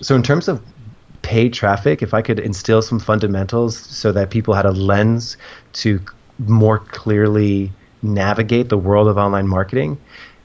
so in terms of paid traffic, if I could instill some fundamentals so that people had a lens to more clearly navigate the world of online marketing,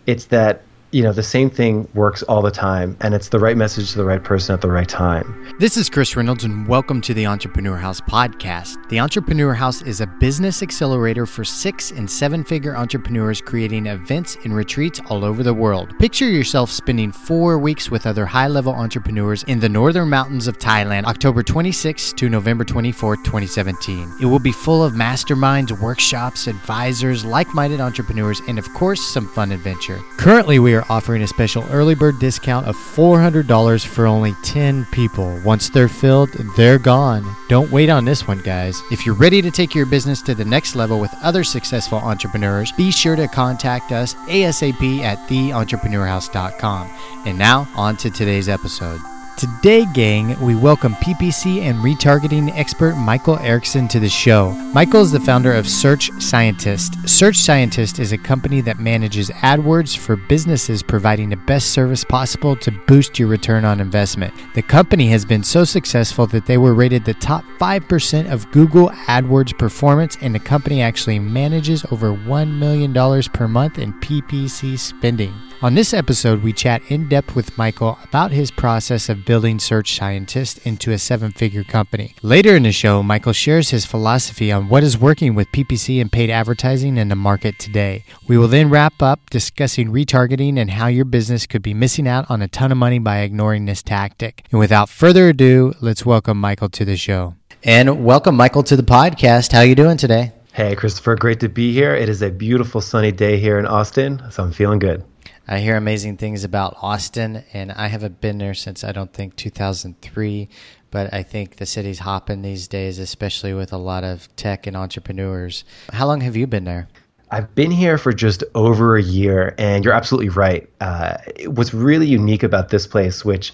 it's that you know, the same thing works all the time, and it's the right message to the right person at the right time. This is Chris Reynolds, and welcome to the Entrepreneur House podcast. The Entrepreneur House is a business accelerator for six and seven figure entrepreneurs creating events and retreats all over the world. Picture yourself spending four weeks with other high level entrepreneurs in the northern mountains of Thailand, October 26 to November 24, 2017. It will be full of masterminds, workshops, advisors, like minded entrepreneurs, and of course, some fun adventure. Currently, we are offering a special early bird discount of $400 for only 10 people. Once they're filled, they're gone. Don't wait on this one, guys. If you're ready to take your business to the next level with other successful entrepreneurs, be sure to contact us ASAP at theentrepreneurhouse.com. And now, on to today's episode. Today, gang, we welcome PPC and retargeting expert Michael Erickson to the show. Michael is the founder of Search Scientist. Search Scientist is a company that manages AdWords for businesses providing the best service possible to boost your return on investment. The company has been so successful that they were rated the top 5% of Google AdWords performance, and the company actually manages over $1 million per month in PPC spending. On this episode, we chat in depth with Michael about his process of building Search Scientist into a seven figure company. Later in the show, Michael shares his philosophy on what is working with PPC and paid advertising in the market today. We will then wrap up discussing retargeting and how your business could be missing out on a ton of money by ignoring this tactic. And without further ado, let's welcome Michael to the show. And welcome, Michael, to the podcast. How are you doing today? Hey, Christopher, great to be here. It is a beautiful sunny day here in Austin, so I'm feeling good. I hear amazing things about Austin, and I haven't been there since I don't think 2003. But I think the city's hopping these days, especially with a lot of tech and entrepreneurs. How long have you been there? I've been here for just over a year, and you're absolutely right. Uh, what's really unique about this place, which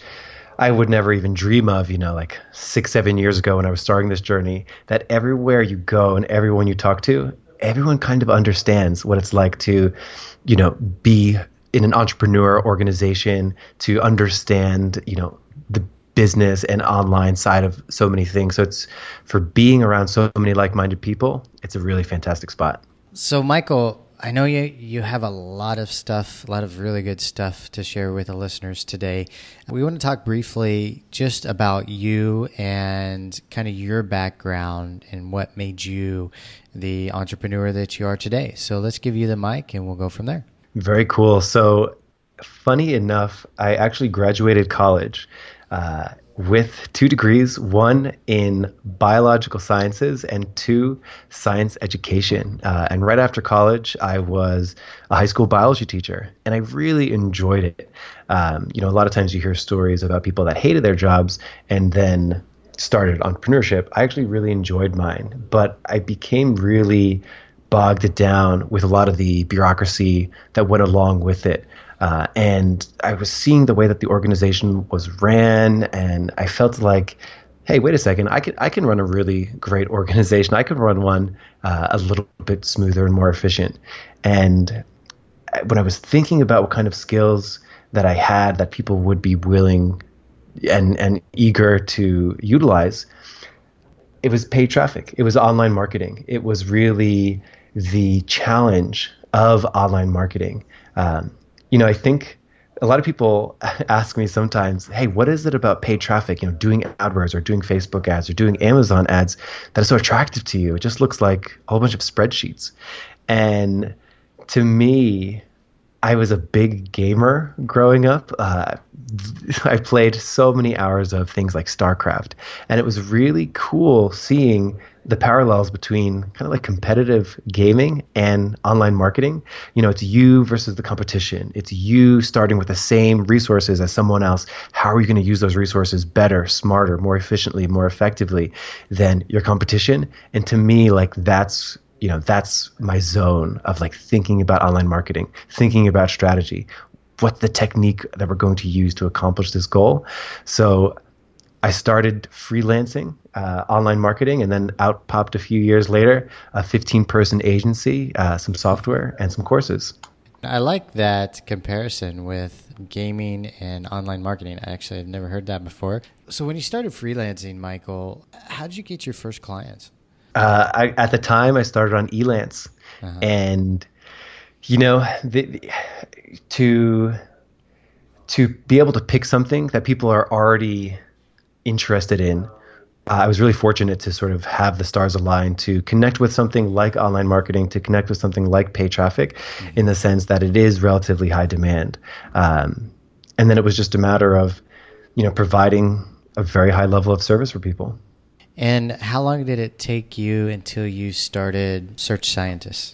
I would never even dream of, you know, like six, seven years ago when I was starting this journey, that everywhere you go and everyone you talk to, everyone kind of understands what it's like to, you know, be in an entrepreneur organization to understand, you know, the business and online side of so many things. So it's for being around so many like-minded people, it's a really fantastic spot. So Michael, I know you you have a lot of stuff, a lot of really good stuff to share with the listeners today. We want to talk briefly just about you and kind of your background and what made you the entrepreneur that you are today. So let's give you the mic and we'll go from there. Very cool. So, funny enough, I actually graduated college uh, with two degrees one in biological sciences and two science education. Uh, and right after college, I was a high school biology teacher, and I really enjoyed it. Um, you know, a lot of times you hear stories about people that hated their jobs and then started entrepreneurship. I actually really enjoyed mine, but I became really bogged it down with a lot of the bureaucracy that went along with it. Uh, and I was seeing the way that the organization was ran, and I felt like, hey, wait a second, I can I can run a really great organization. I can run one uh, a little bit smoother and more efficient. And when I was thinking about what kind of skills that I had that people would be willing and and eager to utilize, it was paid traffic. It was online marketing. It was really the challenge of online marketing. Um, you know, I think a lot of people ask me sometimes, "Hey, what is it about paid traffic? You know, doing AdWords or doing Facebook ads or doing Amazon ads that is so attractive to you? It just looks like a whole bunch of spreadsheets." And to me, I was a big gamer growing up. Uh, I played so many hours of things like StarCraft, and it was really cool seeing the parallels between kind of like competitive gaming and online marketing. You know, it's you versus the competition. It's you starting with the same resources as someone else. How are you going to use those resources better, smarter, more efficiently, more effectively than your competition? And to me, like that's you know that's my zone of like thinking about online marketing thinking about strategy what's the technique that we're going to use to accomplish this goal so i started freelancing uh, online marketing and then out popped a few years later a 15 person agency uh, some software and some courses i like that comparison with gaming and online marketing. actually I actually have never heard that before. So when you started freelancing, Michael, how did you get your first clients? Uh, I, at the time, I started on Elance, uh-huh. and you know, the, the, to to be able to pick something that people are already interested in uh, I was really fortunate to sort of have the stars align to connect with something like online marketing, to connect with something like pay traffic, mm-hmm. in the sense that it is relatively high demand. Um, and then it was just a matter of, you know, providing a very high level of service for people. And how long did it take you until you started Search Scientists?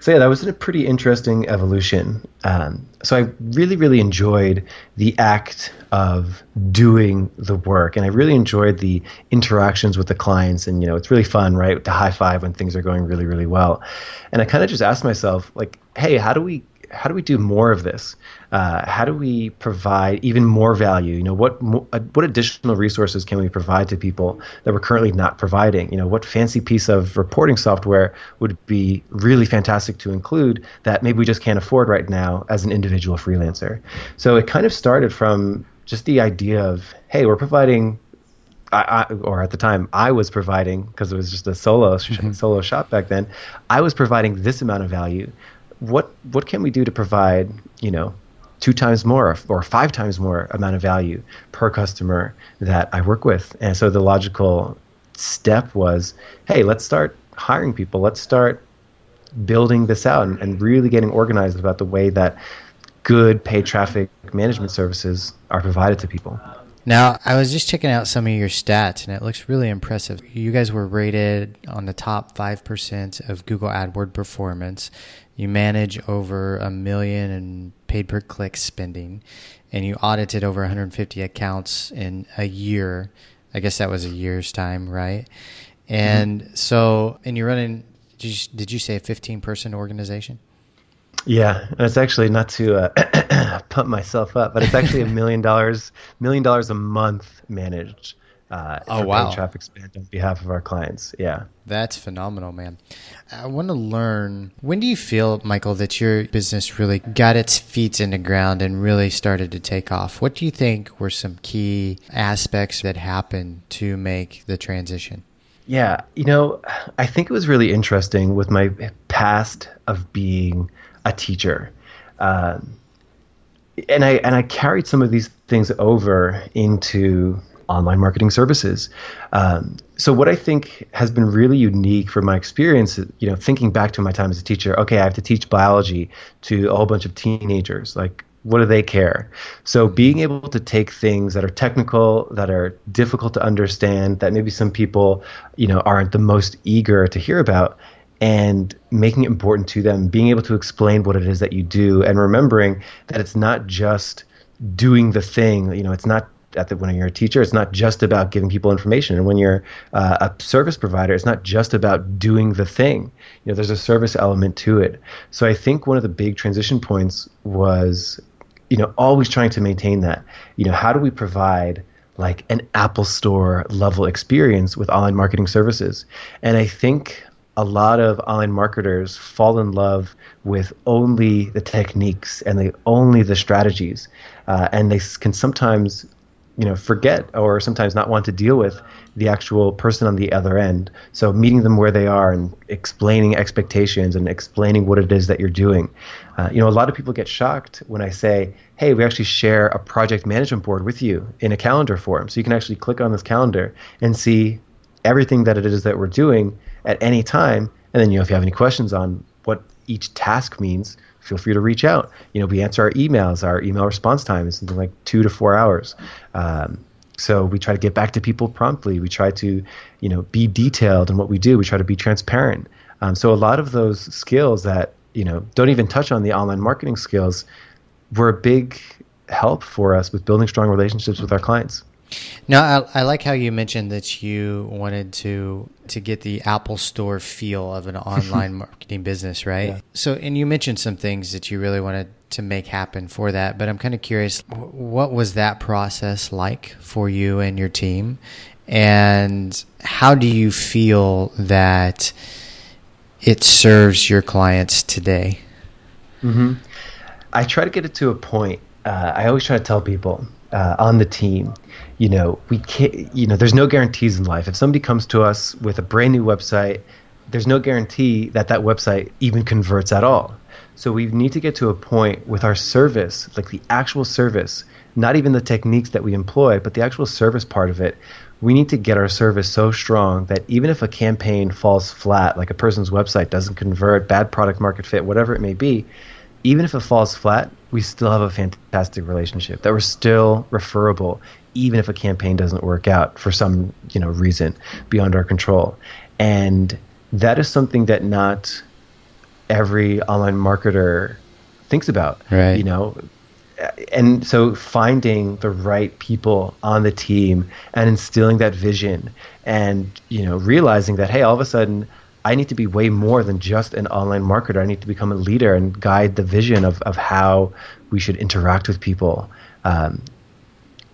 So yeah, that was a pretty interesting evolution. Um, so I really, really enjoyed the act of doing the work, and I really enjoyed the interactions with the clients. And you know, it's really fun, right, to high five when things are going really, really well. And I kind of just asked myself, like, hey, how do we how do we do more of this? Uh, how do we provide even more value? You know, what uh, what additional resources can we provide to people that we're currently not providing? You know, what fancy piece of reporting software would be really fantastic to include that maybe we just can't afford right now as an individual freelancer? So it kind of started from just the idea of, hey, we're providing I, I, or at the time I was providing because it was just a solo mm-hmm. solo shop back then. I was providing this amount of value what what can we do to provide you know two times more or five times more amount of value per customer that I work with? And so the logical step was, hey, let's start hiring people. Let's start building this out and, and really getting organized about the way that good paid traffic management services are provided to people. Now, I was just checking out some of your stats and it looks really impressive. You guys were rated on the top 5% of Google AdWord performance. You manage over a million in paid per click spending, and you audited over 150 accounts in a year. I guess that was a year's time, right? And mm-hmm. so, and you're running. Did you, did you say a 15 person organization? Yeah, and it's actually not to uh, pump myself up, but it's actually a million dollars, million dollars a month managed uh, oh wow! Traffic spent on behalf of our clients. Yeah, that's phenomenal, man. I want to learn. When do you feel, Michael, that your business really got its feet in the ground and really started to take off? What do you think were some key aspects that happened to make the transition? Yeah, you know, I think it was really interesting with my past of being a teacher. Um, and I and I carried some of these things over into online marketing services. Um, so what I think has been really unique from my experience, you know, thinking back to my time as a teacher, okay, I have to teach biology to a whole bunch of teenagers. Like, what do they care? So being able to take things that are technical, that are difficult to understand, that maybe some people, you know, aren't the most eager to hear about, and making it important to them, being able to explain what it is that you do, and remembering that it's not just doing the thing. You know, it's not the, when you're a teacher, it's not just about giving people information. And when you're uh, a service provider, it's not just about doing the thing. You know, there's a service element to it. So I think one of the big transition points was, you know, always trying to maintain that. You know, how do we provide like an Apple Store level experience with online marketing services? And I think a lot of online marketers fall in love with only the techniques and they only the strategies, uh, and they can sometimes you know forget or sometimes not want to deal with the actual person on the other end. So meeting them where they are and explaining expectations and explaining what it is that you're doing. Uh, you know a lot of people get shocked when i say hey we actually share a project management board with you in a calendar form. So you can actually click on this calendar and see everything that it is that we're doing at any time and then you know if you have any questions on what each task means feel free to reach out. You know, we answer our emails. Our email response time is something like two to four hours. Um, so we try to get back to people promptly. We try to, you know, be detailed in what we do. We try to be transparent. Um, so a lot of those skills that you know don't even touch on the online marketing skills were a big help for us with building strong relationships with our clients. Now, I, I, like how you mentioned that you wanted to to get the Apple Store feel of an online marketing business, right? Yeah. So, and you mentioned some things that you really wanted to make happen for that, but I'm kind of curious, what was that process like for you and your team, and how do you feel that it serves your clients today? Mm-hmm. I try to get it to a point uh, I always try to tell people uh, on the team, you know, we can't, you know, there's no guarantees in life. If somebody comes to us with a brand new website, there's no guarantee that that website even converts at all. So we need to get to a point with our service, like the actual service, not even the techniques that we employ, but the actual service part of it. We need to get our service so strong that even if a campaign falls flat, like a person's website doesn't convert, bad product market fit, whatever it may be, even if it falls flat, we still have a fantastic relationship that we're still referable even if a campaign doesn't work out for some you know reason beyond our control. And that is something that not every online marketer thinks about right. you know? And so finding the right people on the team and instilling that vision and you know realizing that hey all of a sudden I need to be way more than just an online marketer. I need to become a leader and guide the vision of, of how we should interact with people. Um,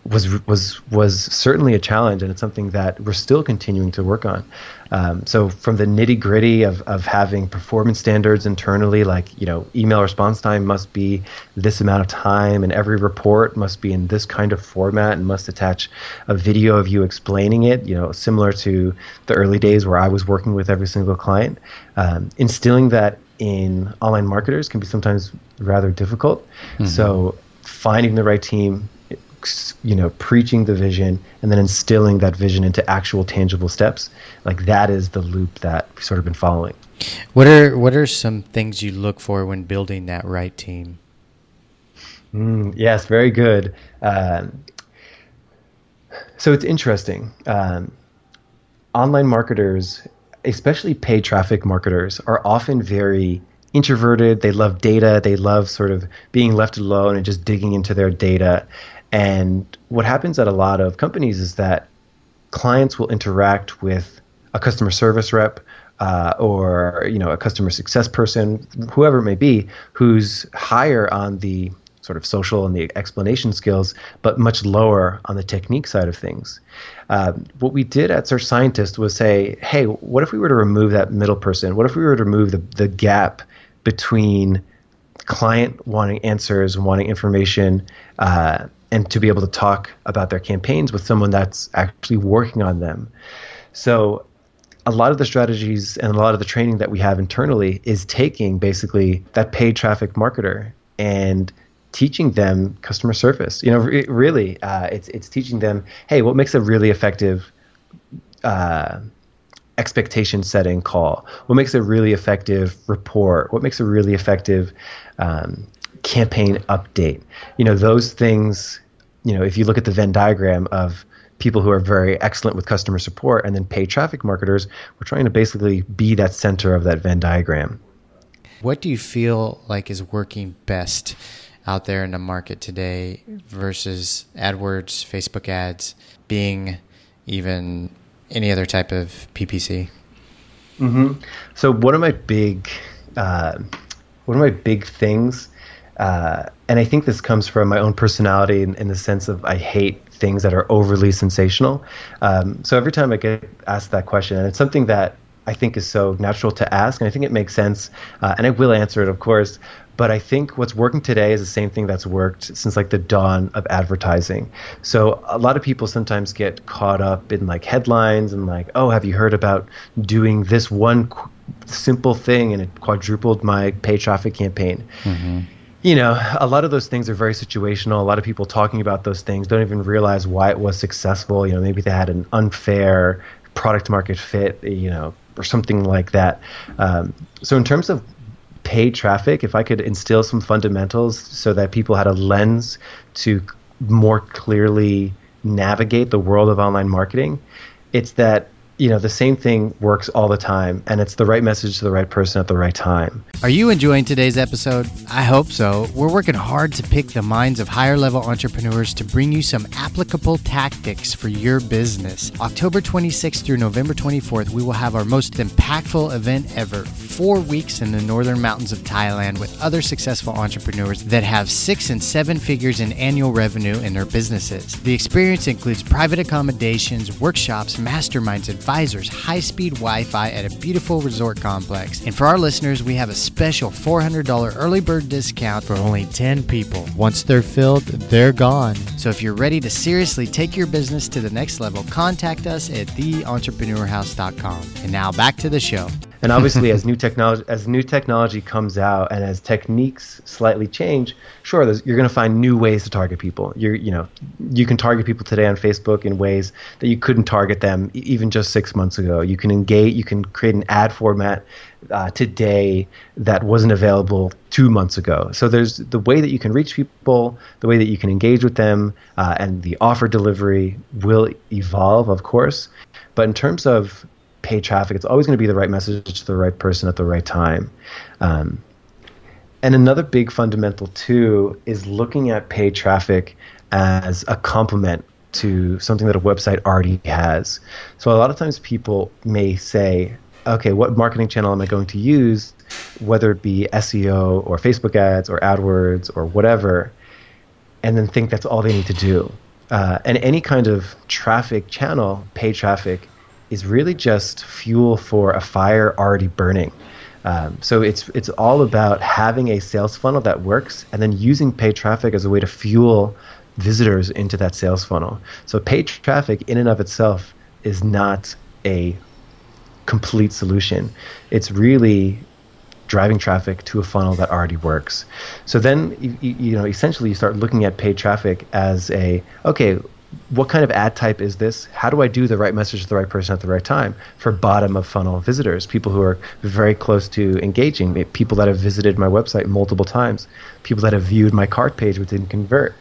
was was was certainly a challenge, and it's something that we're still continuing to work on. Um, so from the nitty gritty of of having performance standards internally, like you know, email response time must be this amount of time, and every report must be in this kind of format, and must attach a video of you explaining it. You know, similar to the early days where I was working with every single client. Um, instilling that in online marketers can be sometimes rather difficult. Mm-hmm. So finding the right team you know preaching the vision and then instilling that vision into actual tangible steps like that is the loop that we've sort of been following. What are what are some things you look for when building that right team? Mm, yes very good. Um, so it's interesting. Um, online marketers especially paid traffic marketers are often very introverted. They love data. They love sort of being left alone and just digging into their data and what happens at a lot of companies is that clients will interact with a customer service rep uh, or you know a customer success person, whoever it may be, who's higher on the sort of social and the explanation skills, but much lower on the technique side of things. Uh, what we did at Search Scientist was say, hey, what if we were to remove that middle person? What if we were to remove the, the gap between client wanting answers and wanting information uh, and to be able to talk about their campaigns with someone that's actually working on them. So a lot of the strategies and a lot of the training that we have internally is taking basically that paid traffic marketer and teaching them customer service. You know, re- really, uh, it's it's teaching them, hey, what makes a really effective uh, expectation setting call? What makes a really effective report? What makes a really effective um, campaign update. You know, those things, you know, if you look at the Venn diagram of people who are very excellent with customer support and then paid traffic marketers, we're trying to basically be that center of that Venn diagram. What do you feel like is working best out there in the market today versus AdWords, Facebook ads, Bing, even any other type of PPC? Mm-hmm. So one of my big, uh, one of my big things uh, and I think this comes from my own personality in, in, the sense of I hate things that are overly sensational. Um, so every time I get asked that question, and it's something that I think is so natural to ask, and I think it makes sense, uh, and I will answer it, of course. But I think what's working today is the same thing that's worked since like the dawn of advertising. So a lot of people sometimes get caught up in like headlines and like, oh, have you heard about doing this one qu- simple thing and it quadrupled my pay traffic campaign? Mm-hmm you know, a lot of those things are very situational. A lot of people talking about those things don't even realize why it was successful. You know, maybe they had an unfair product market fit, you know, or something like that. Um, so, in terms of paid traffic, if I could instill some fundamentals so that people had a lens to more clearly navigate the world of online marketing, it's that you know the same thing works all the time and it's the right message to the right person at the right time. Are you enjoying today's episode? I hope so. We're working hard to pick the minds of higher level entrepreneurs to bring you some applicable tactics for your business. October 26th through november 24th we will have our most impactful event ever four weeks in the northern mountains of thailand with other successful entrepreneurs that have six and seven figures in annual revenue in their businesses the experience includes private accommodations workshops masterminds advisors, high speed Wi Fi at a beautiful resort complex. And for our listeners, we have a special $400 early bird discount for only 10 people. Once they're filled, they're gone. So if you're ready to seriously take your business to the next level, contact us at theentrepreneurhouse.com. And now back to the show. And obviously, as new technology as new technology comes out and as techniques slightly change, sure, you're going to find new ways to target people. You're you know you can target people today on Facebook in ways that you couldn't target them even just six months ago. You can engage. You can create an ad format uh, today that wasn't available two months ago. So there's the way that you can reach people, the way that you can engage with them, uh, and the offer delivery will evolve, of course. But in terms of paid traffic, it's always going to be the right message to the right person at the right time. Um, and another big fundamental too is looking at paid traffic as a complement to something that a website already has. So a lot of times people may say, okay, what marketing channel am I going to use, whether it be SEO or Facebook ads or AdWords or whatever, and then think that's all they need to do. Uh, and any kind of traffic channel, paid traffic, is really just fuel for a fire already burning. Um, so it's it's all about having a sales funnel that works, and then using paid traffic as a way to fuel visitors into that sales funnel. So paid traffic in and of itself is not a complete solution. It's really driving traffic to a funnel that already works. So then you, you know essentially you start looking at paid traffic as a okay, what kind of ad type is this? How do I do the right message to the right person at the right time for bottom of funnel visitors, people who are very close to engaging, people that have visited my website multiple times, people that have viewed my cart page but didn't convert.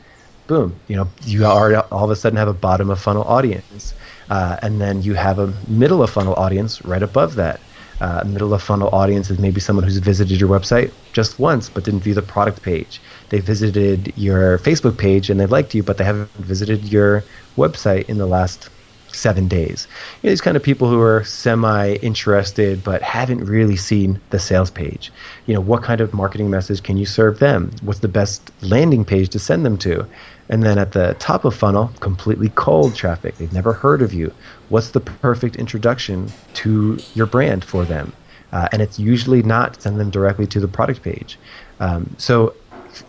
Boom, you know, you are all of a sudden have a bottom of funnel audience. Uh, and then you have a middle of funnel audience right above that. Uh, middle of funnel audience is maybe someone who's visited your website just once but didn't view the product page. They visited your Facebook page and they liked you, but they haven't visited your website in the last seven days. You know, these kind of people who are semi interested but haven't really seen the sales page. You know, what kind of marketing message can you serve them? What's the best landing page to send them to? And then at the top of funnel, completely cold traffic. They've never heard of you. What's the perfect introduction to your brand for them? Uh, and it's usually not send them directly to the product page. Um, so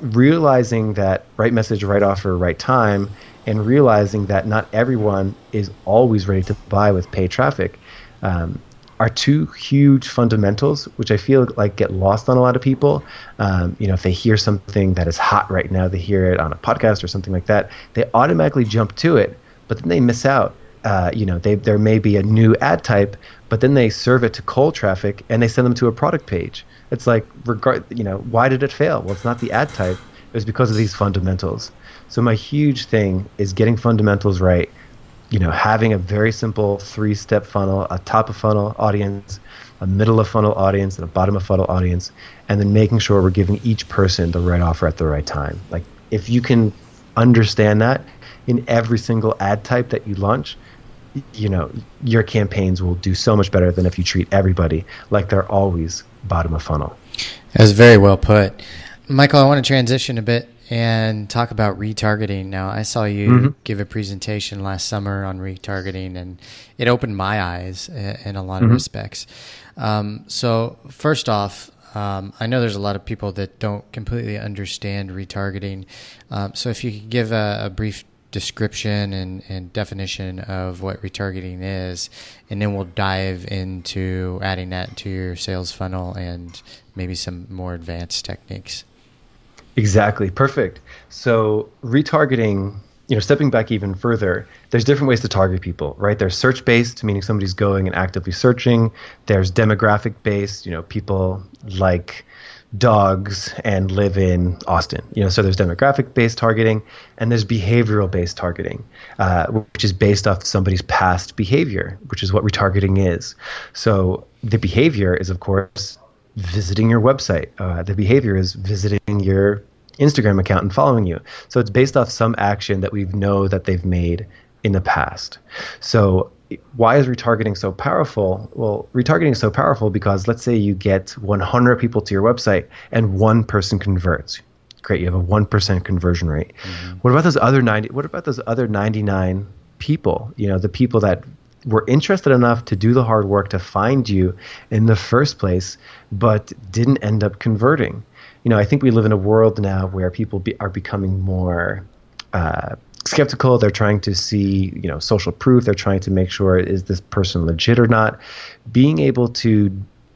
realizing that right message, right offer, right time, and realizing that not everyone is always ready to buy with paid traffic. Um, are two huge fundamentals, which I feel like get lost on a lot of people. Um, you know, if they hear something that is hot right now, they hear it on a podcast or something like that, they automatically jump to it, but then they miss out. Uh, you know, they, there may be a new ad type, but then they serve it to cold traffic and they send them to a product page. It's like, regard, you know, why did it fail? Well, it's not the ad type. It was because of these fundamentals. So my huge thing is getting fundamentals right you know, having a very simple three-step funnel, a top of funnel audience, a middle of funnel audience, and a bottom of funnel audience, and then making sure we're giving each person the right offer at the right time. Like if you can understand that in every single ad type that you launch, you know, your campaigns will do so much better than if you treat everybody like they're always bottom of funnel. That's very well put. Michael, I want to transition a bit and talk about retargeting. Now, I saw you mm-hmm. give a presentation last summer on retargeting, and it opened my eyes in a lot of mm-hmm. respects. Um, so, first off, um, I know there's a lot of people that don't completely understand retargeting. Um, so, if you could give a, a brief description and, and, definition of what retargeting is, and then we'll dive into adding that to your sales funnel and maybe some more advanced techniques. Exactly. Perfect. So retargeting, you know, stepping back even further, there's different ways to target people, right? There's search based, meaning somebody's going and actively searching. There's demographic based, you know, people like dogs and live in Austin. You know, so there's demographic based targeting, and there's behavioral based targeting, uh, which is based off somebody's past behavior, which is what retargeting is. So the behavior is, of course, visiting your website. Uh, the behavior is visiting your Instagram account and following you. So it's based off some action that we know that they've made in the past. So why is retargeting so powerful? Well, retargeting is so powerful because let's say you get 100 people to your website and one person converts. Great, you have a 1% conversion rate. Mm-hmm. What about those other 90 what about those other 99 people? You know, the people that were interested enough to do the hard work to find you in the first place, but didn't end up converting. You know, I think we live in a world now where people be, are becoming more uh, skeptical. They're trying to see, you know, social proof. They're trying to make sure is this person legit or not. Being able to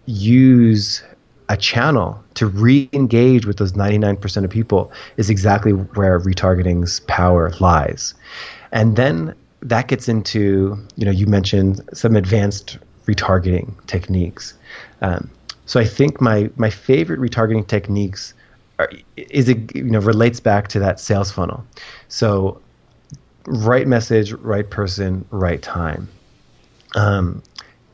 use a channel to re-engage with those 99% of people is exactly where retargeting's power lies. And then that gets into, you know, you mentioned some advanced retargeting techniques. Um, so I think my my favorite retargeting techniques are, is it you know relates back to that sales funnel. So right message, right person, right time. Um,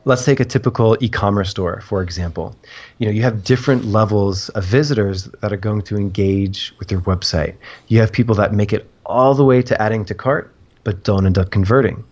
let's take a typical e-commerce store for example. You know you have different levels of visitors that are going to engage with your website. You have people that make it all the way to adding to cart but don't end up converting.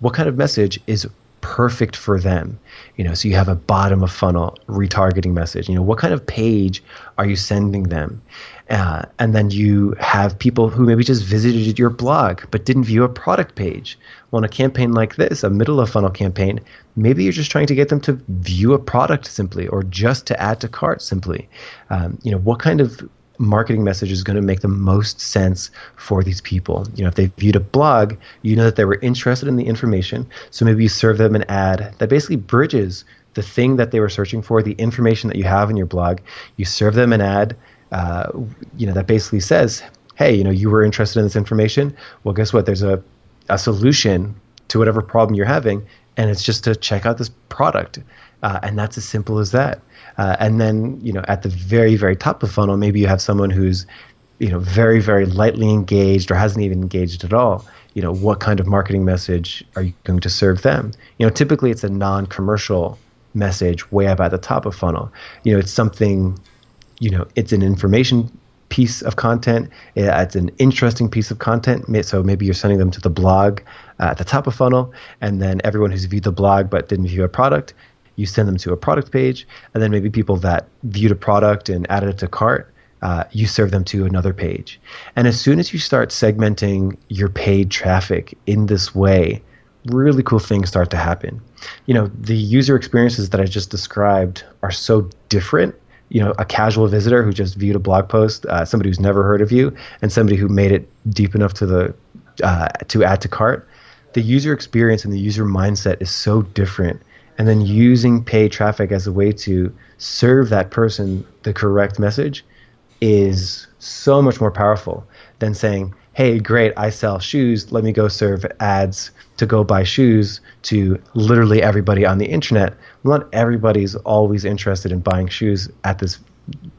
What kind of message is perfect for them you know so you have a bottom of funnel retargeting message you know what kind of page are you sending them uh, and then you have people who maybe just visited your blog but didn't view a product page. Well, in a campaign like this, a middle of funnel campaign, maybe you're just trying to get them to view a product simply or just to add to cart simply. Um, you know, what kind of marketing message is going to make the most sense for these people. You know, if they viewed a blog, you know that they were interested in the information, so maybe you serve them an ad that basically bridges the thing that they were searching for, the information that you have in your blog. You serve them an ad uh, you know, that basically says, hey, you know, you were interested in this information. Well, guess what? There's a, a solution to whatever problem you're having, and it's just to check out this product. Uh, and that's as simple as that. Uh, and then, you know, at the very, very top of funnel, maybe you have someone who's, you know, very, very lightly engaged or hasn't even engaged at all. You know, what kind of marketing message are you going to serve them? You know, typically it's a non-commercial message way up at the top of funnel. You know, it's something you know it's an information piece of content. It's an interesting piece of content. So maybe you're sending them to the blog uh, at the top of funnel, and then everyone who's viewed the blog but didn't view a product, you send them to a product page, and then maybe people that viewed a product and added it to cart. Uh, you serve them to another page. And as soon as you start segmenting your paid traffic in this way, really cool things start to happen. You know, the user experiences that I just described are so different you know a casual visitor who just viewed a blog post, uh, somebody who's never heard of you, and somebody who made it deep enough to the uh, to add to cart. The user experience and the user mindset is so different, and then using paid traffic as a way to serve that person the correct message is so much more powerful than saying, "Hey, great, I sell shoes. Let me go serve ads to go buy shoes to literally everybody on the internet. Not everybody's always interested in buying shoes at this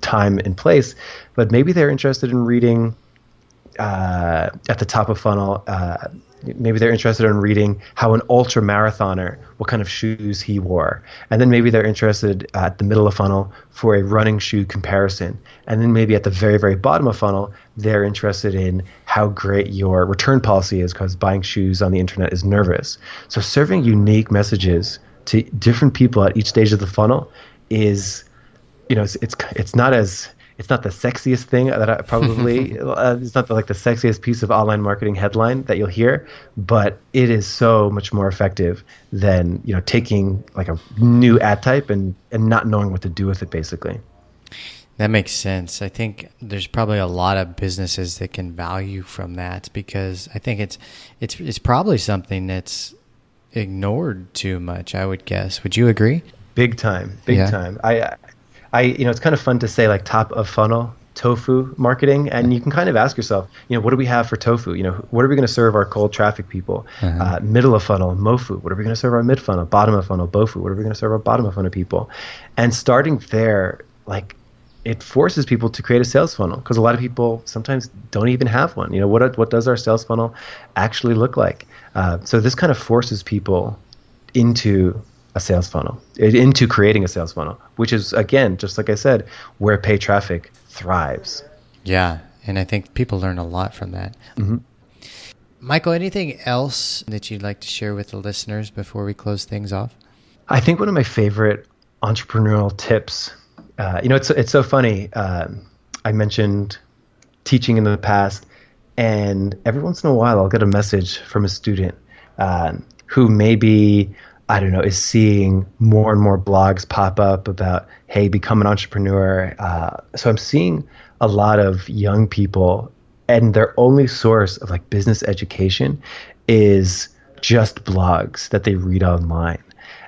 time and place, but maybe they're interested in reading uh, at the top of funnel. Uh, maybe they're interested in reading how an ultra marathoner, what kind of shoes he wore, and then maybe they're interested at the middle of funnel for a running shoe comparison, and then maybe at the very very bottom of funnel they're interested in how great your return policy is because buying shoes on the internet is nervous. So serving unique messages to different people at each stage of the funnel is, you know, it's it's, it's not as it's not the sexiest thing that I probably uh, it's not the, like the sexiest piece of online marketing headline that you'll hear, but it is so much more effective than you know taking like a new ad type and and not knowing what to do with it basically. That makes sense. I think there's probably a lot of businesses that can value from that because I think it's it's it's probably something that's ignored too much. I would guess. Would you agree? Big time, big yeah. time. I, I, you know, it's kind of fun to say like top of funnel tofu marketing, and you can kind of ask yourself, you know, what do we have for tofu? You know, what are we going to serve our cold traffic people? Uh-huh. Uh, middle of funnel, mofu. What are we going to serve our mid funnel? Bottom of funnel, bofu. What are we going to serve our bottom of funnel people? And starting there, like it forces people to create a sales funnel because a lot of people sometimes don't even have one. You know, what what does our sales funnel actually look like? Uh, so this kind of forces people into a sales funnel, into creating a sales funnel, which is again, just like I said, where pay traffic thrives. Yeah, and I think people learn a lot from that. Mm-hmm. Michael, anything else that you'd like to share with the listeners before we close things off? I think one of my favorite entrepreneurial tips uh, you know, it's it's so funny. Um, I mentioned teaching in the past, and every once in a while, I'll get a message from a student, uh, who maybe I don't know, is seeing more and more blogs pop up about, hey, become an entrepreneur. Uh, so I'm seeing a lot of young people, and their only source of like business education is just blogs that they read online.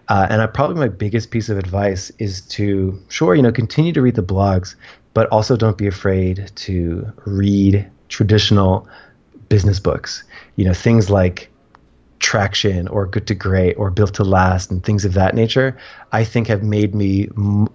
Uh, and I, probably my biggest piece of advice is to, sure, you know, continue to read the blogs, but also don't be afraid to read traditional business books. You know, things like traction or good to great or built to last and things of that nature i think have made me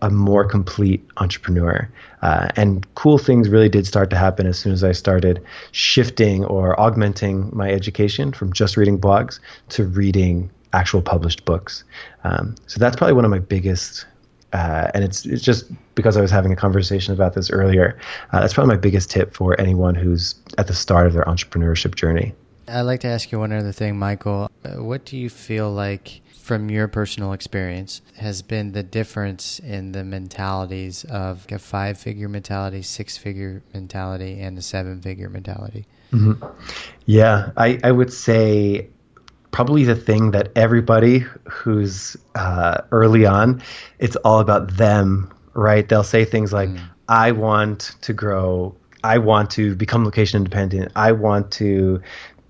a more complete entrepreneur uh, and cool things really did start to happen as soon as i started shifting or augmenting my education from just reading blogs to reading actual published books um, so that's probably one of my biggest uh, and it's it's just because I was having a conversation about this earlier. Uh, that's probably my biggest tip for anyone who's at the start of their entrepreneurship journey. I'd like to ask you one other thing, Michael. Uh, what do you feel like, from your personal experience, has been the difference in the mentalities of a five figure mentality, six figure mentality, and a seven figure mentality? Mm-hmm. Yeah, I, I would say probably the thing that everybody who's uh, early on, it's all about them, right? They'll say things like, mm. I want to grow I want to become location independent. I want to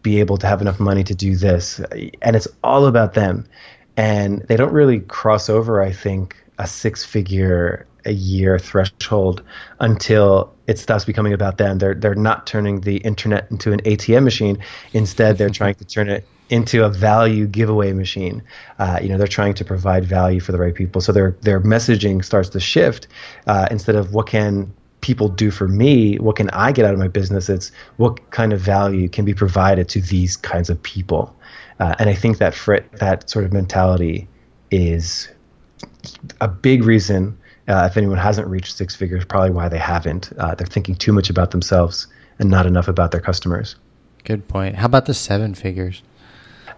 be able to have enough money to do this. And it's all about them. And they don't really cross over, I think, a six figure a year threshold until it stops becoming about them. They're they're not turning the internet into an ATM machine. Instead, they're trying to turn it into a value giveaway machine. Uh, you know, they're trying to provide value for the right people. So their their messaging starts to shift uh, instead of what can people do for me what can i get out of my business? It's what kind of value can be provided to these kinds of people. Uh, and i think that frit, that sort of mentality is a big reason uh, if anyone hasn't reached six figures probably why they haven't. Uh, they're thinking too much about themselves and not enough about their customers. Good point. How about the seven figures?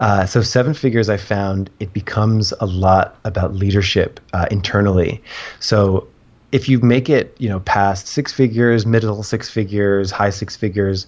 Uh, so seven figures, I found it becomes a lot about leadership uh, internally. So if you make it, you know, past six figures, middle six figures, high six figures,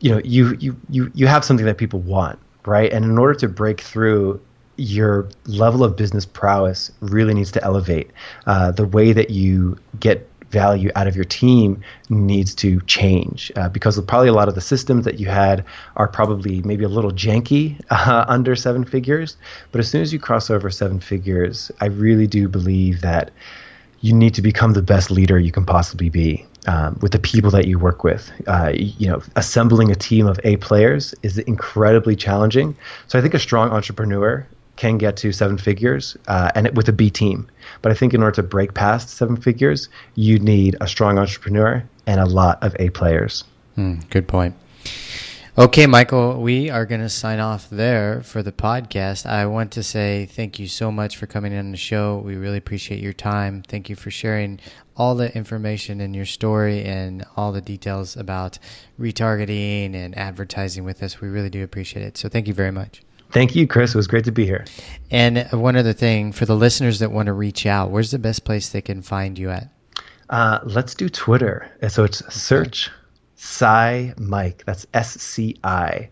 you know, you you you you have something that people want, right? And in order to break through, your level of business prowess really needs to elevate. Uh, the way that you get value out of your team needs to change uh, because probably a lot of the systems that you had are probably maybe a little janky uh, under seven figures. But as soon as you cross over seven figures, I really do believe that you need to become the best leader you can possibly be um, with the people that you work with. Uh, you know, assembling a team of A players is incredibly challenging. So I think a strong entrepreneur can get to seven figures uh, and it, with a B team. But I think in order to break past seven figures, you need a strong entrepreneur and a lot of A players. Mm, good point. Okay, Michael, we are going to sign off there for the podcast. I want to say thank you so much for coming on the show. We really appreciate your time. Thank you for sharing all the information in your story and all the details about retargeting and advertising with us. We really do appreciate it. So thank you very much. Thank you, Chris. It was great to be here. And one other thing for the listeners that want to reach out, where's the best place they can find you at? Uh, let's do Twitter. So it's search Sci Mike. That's S C I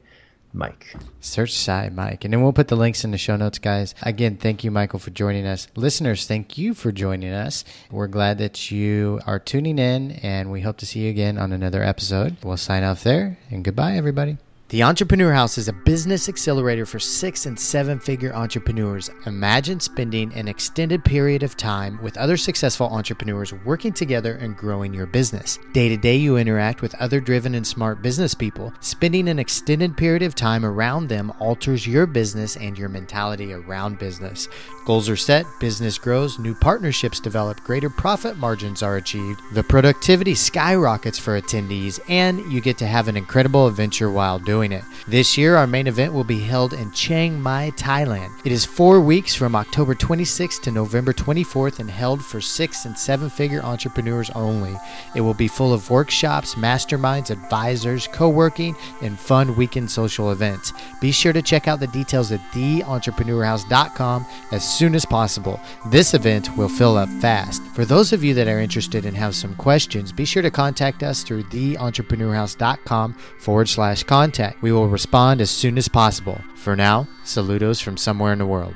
Mike. Search Sci Mike. And then we'll put the links in the show notes, guys. Again, thank you, Michael, for joining us. Listeners, thank you for joining us. We're glad that you are tuning in, and we hope to see you again on another episode. We'll sign off there, and goodbye, everybody. The Entrepreneur House is a business accelerator for six and seven figure entrepreneurs. Imagine spending an extended period of time with other successful entrepreneurs working together and growing your business. Day to day, you interact with other driven and smart business people. Spending an extended period of time around them alters your business and your mentality around business. Goals are set, business grows, new partnerships develop, greater profit margins are achieved, the productivity skyrockets for attendees, and you get to have an incredible adventure while doing it. This year, our main event will be held in Chiang Mai, Thailand. It is four weeks from October 26th to November 24th and held for six and seven figure entrepreneurs only. It will be full of workshops, masterminds, advisors, co working, and fun weekend social events. Be sure to check out the details at theentrepreneurhouse.com as soon as possible. This event will fill up fast. For those of you that are interested and have some questions, be sure to contact us through theentrepreneurhouse.com forward slash contact. We will respond as soon as possible. For now, saludos from somewhere in the world.